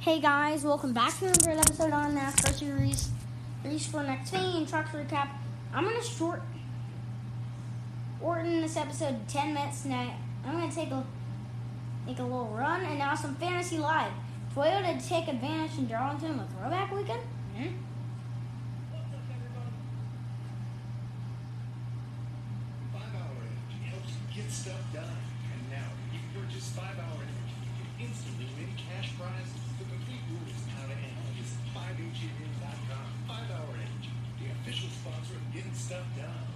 Hey guys, welcome back to another episode on NASCAR series. Race for next and trucks recap. I'm gonna short shorten this episode to 10 minutes tonight. I'm gonna take a take a little run and now some fantasy live. Toyota to take advantage in Darlington with throwback weekend. Hmm? Helps get stuff done. And now, you purchase Five Hour Energy. You can instantly win cash prize. How to enter is 5HEN.com. Five Hour Energy, the official sponsor of getting stuff done.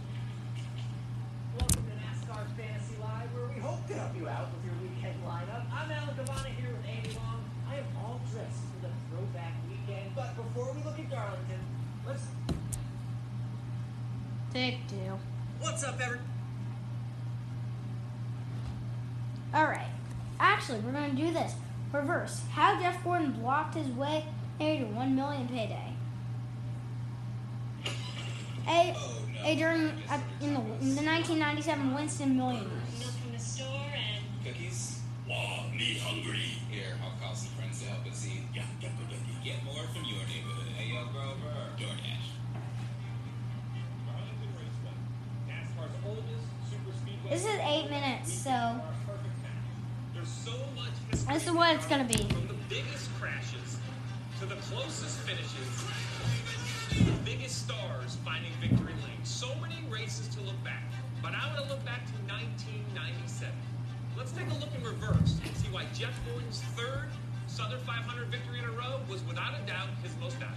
Welcome to NASCAR Fantasy Live, where we hope to help you out with your weekend lineup. I'm Alan Cavanna here with Andy Long. I am all dressed for the throwback weekend. But before we look at Darlington, let's. Take two. What's up, everyone? All right. Actually, we're gonna do this reverse. How Jeff Gordon blocked his way to one million payday. A, a during uh, in the in the 1997 Winston Million. Milk from the store and Cookies? Wow, me hungry. Here, I'll call some friends to help us eat. Yeah, yeah, yeah, yeah, yeah. Get more from your neighborhood. Hey, yo, Grover. DoorDash. Darlington Raceway, NASCAR's oldest super speedway. This is eight minutes, so This is what it's gonna be. From the biggest crashes to the closest finishes, the biggest stars finding victory. So many races to look back. But I want to look back to 1997. Let's take a look in reverse and see why Jeff Gordon's third Southern 500 victory in a row was without a doubt his most valuable.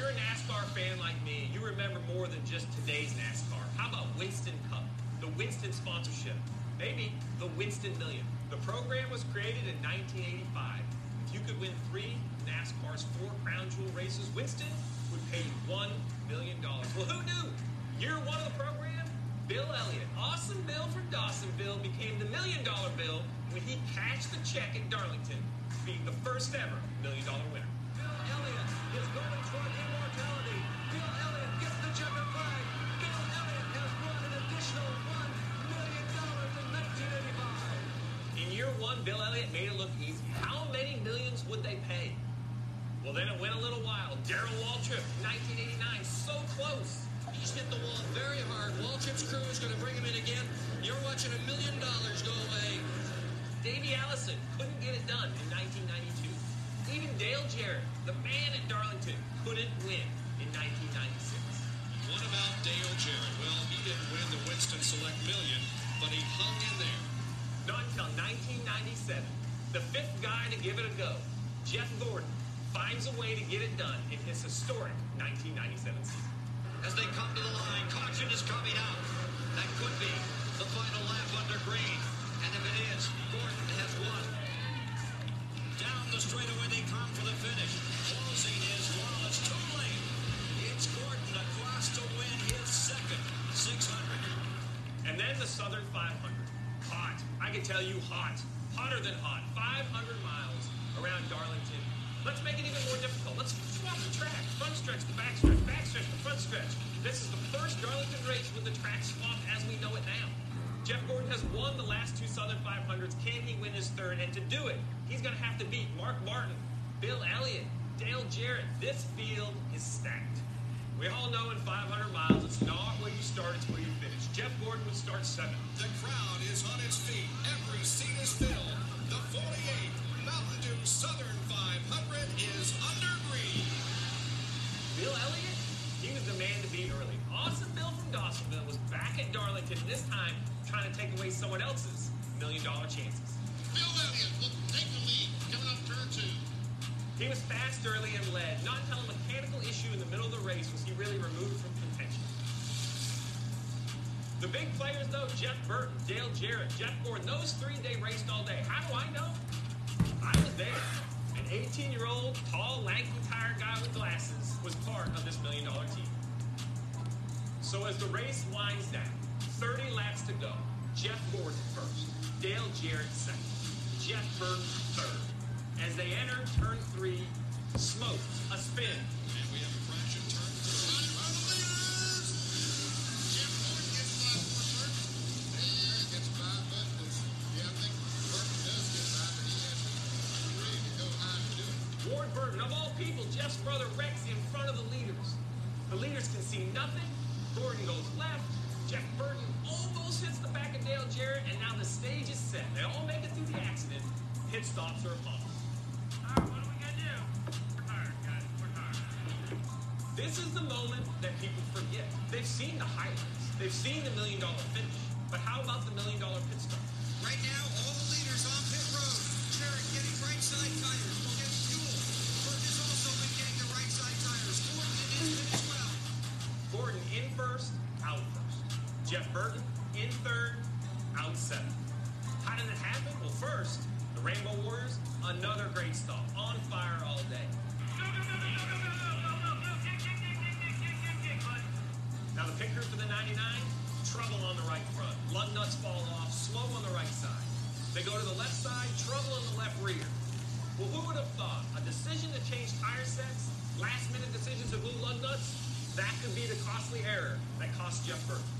You're a NASCAR fan like me, you remember more than just today's NASCAR. How about Winston Cup, the Winston sponsorship, maybe the Winston Million? The program was created in 1985. If you could win three NASCAR's four crown jewel races, Winston would pay you one million dollars. Well, who knew? Year one of the program, Bill Elliott, awesome Bill from Dawsonville, became the million dollar bill when he cashed the check at Darlington, being the first ever million dollar winner. One, Bill Elliott made it look easy. How many millions would they pay? Well, then it went a little wild. Darrell Waltrip, 1989, so close. He's hit the wall very hard. Waltrip's crew is going to bring him in again. You're watching a million dollars go away. Davey Allison couldn't get it done in 1992. Even Dale Jarrett, the man at Darlington, couldn't win in 1996. What about Dale Jarrett? Well, he didn't win the Winston Select Million, but he hung in there. Not until 1997, the fifth guy to give it a go, Jeff Gordon, finds a way to get it done in his historic 1997 season. As they come to the line, caution is coming out. That could be the final lap under green. And if it is, Gordon has won. Down the straightaway they come for the finish. Closing is Wallace. Too late. It's Gordon across to win his second 600. And then the Southern 500. I can tell you hot. Hotter than hot. 500 miles around Darlington. Let's make it even more difficult. Let's swap the track. Front stretch to back stretch. Back stretch to front stretch. This is the first Darlington race with the track swapped as we know it now. Jeff Gordon has won the last two Southern 500s. Can he win his third? And to do it, he's going to have to beat Mark Martin, Bill Elliott, Dale Jarrett. This field is stacked. We all know in 500 miles, it's not where you start, it's where you finish. Jeff Gordon would start seventh. The crowd is on its feet. Every seat is filled. The 48th Mountain Dew Southern 500 is under green. Bill Elliott, he was the man to beat early. Awesome Bill from Dawsonville was back at Darlington, this time trying to take away someone else's million dollar chances. Bill Elliott will take the lead coming up turn two. He was fast early and led. Not until a mechanical issue in the middle of the race was he really removed from. The big players, though, Jeff Burton, Dale Jarrett, Jeff Gordon, those three they raced all day. How do I know? I was there. An 18 year old, tall, lanky, tired guy with glasses was part of this million dollar team. So as the race winds down, 30 laps to go, Jeff Gordon first, Dale Jarrett second, Jeff Burton third. As they enter turn three, smoke, a spin, Ward Burton, of all people, Jeff's brother wrecks in front of the leaders. The leaders can see nothing. Gordon goes left. Jeff Burton almost hits the back of Dale Jarrett, and now the stage is set. They all make it through the accident. Pit stops are upon us. Alright, what are we gonna do? We're tired, guys. We're tired. This is the moment that people forget. They've seen the highlights. They've seen the million dollar finish. But how about the million dollar pit stop? Right now, outset. How did it happen? Well, first, the Rainbow Warriors, another great stop, on fire all day. Now the picture for the 99, trouble on the right front. Lug nuts fall off, slow on the right side. They go to the left side, trouble on the left rear. Well, who would have thought a decision to change tire sets, last minute decisions to glue lug nuts, that could be the costly error that cost Jeff Burton.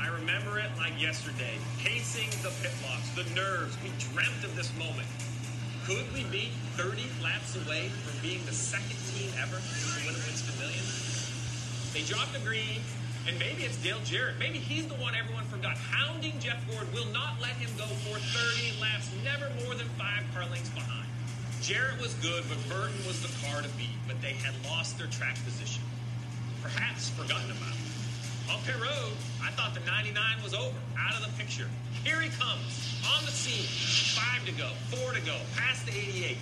I remember it like yesterday, pacing the pit blocks, the nerves. We dreamt of this moment. Could we be 30 laps away from being the second team ever to win a Winston Million? They dropped the green, and maybe it's Dale Jarrett. Maybe he's the one everyone forgot. Hounding Jeff Gordon will not let him go for 30 laps, never more than five car lengths behind. Jarrett was good, but Burton was the car to beat, but they had lost their track position. Perhaps forgotten about. On road, I thought the 99 was over, out of the picture. Here he comes, on the scene. Five to go, four to go, past the 88.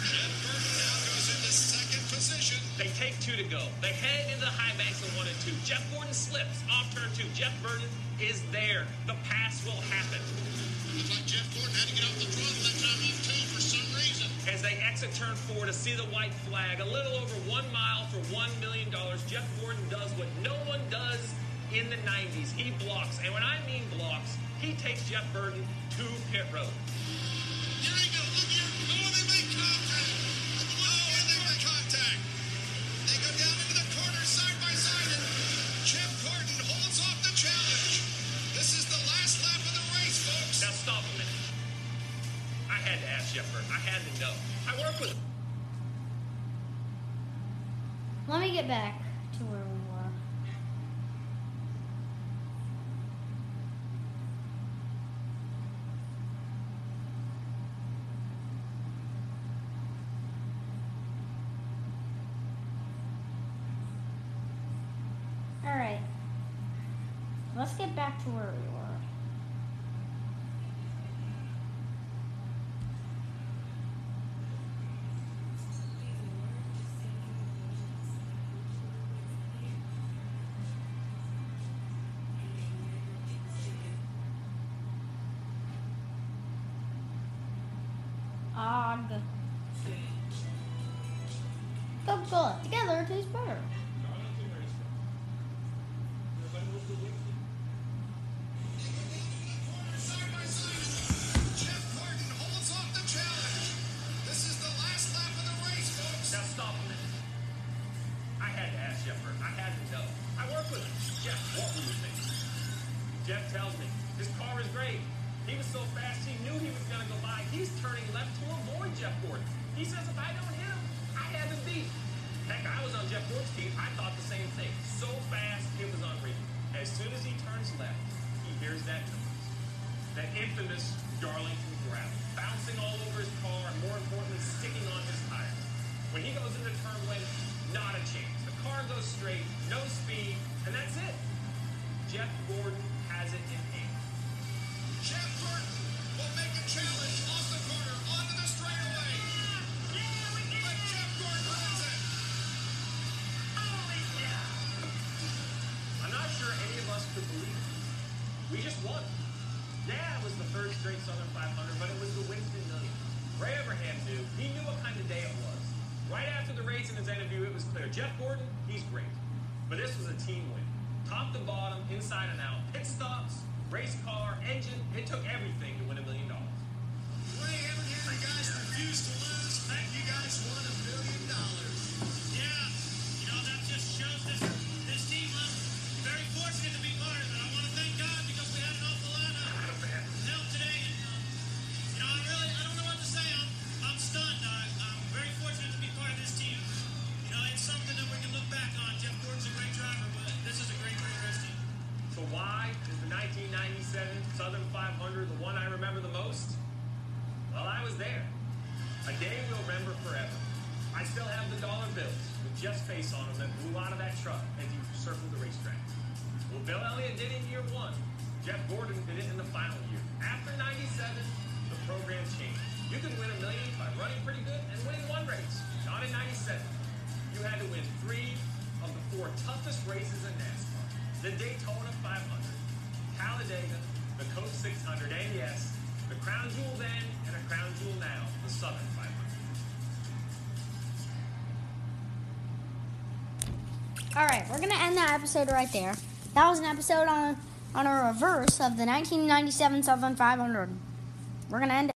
Jeff Burton now goes into second position. They take two to go. They head into the high banks of one and two. Jeff Gordon slips off turn two. Jeff Burton is there. The pass will happen. Looks like Jeff Gordon had to get off the throttle that time off two for some reason. As they exit turn four to see the white flag, a little over one mile for one million dollars, Jeff Gordon does what no one does in the 90s. He blocks. And when I mean blocks, he takes Jeff Burton to pit road. Here he goes. Look here. Oh, they make contact. Oh, and they make contact. They go down into the corner side by side, and Jeff Gordon holds off the challenge. This is the last lap of the race, folks. Now stop a minute. I had to ask Jeff Burton. I had to know. I work with. Let me get back to where we were. Alright. Let's get back to where we were. Ah, Og. Coca-Cola. Together it tastes better. Jeff Gordon's team. I thought the same thing. So fast, it was unreal. As soon as he turns left, he hears that noise. That infamous Darlington gravel, bouncing all over his car, and more importantly, sticking on his tires. When he goes into turn one, not a chance. The car goes straight, no speed, and that's it. Jeff Gordon has it in hand. Race in his interview, it was clear. Jeff Gordon, he's great. But this was a team win. Top to bottom, inside and out. Pit stops, race car, engine. It took everything to win a million dollars. You guys refused day we'll remember forever. I still have the dollar bills with Jeff's face on them that blew out of that truck as he circled the racetrack. Well, Bill Elliott did it in year one. Jeff Gordon did it in the final year. After 97, the program changed. You can win a million by running pretty good and winning one race. Not in 97. You had to win three of the four toughest races in NASCAR. The Daytona 500, Talladega, the Coke 600, and yes, the crown jewel then and a crown jewel now, the Southern 500. All right, we're gonna end that episode right there. That was an episode on on a reverse of the 1997 Southern 500. We're gonna end.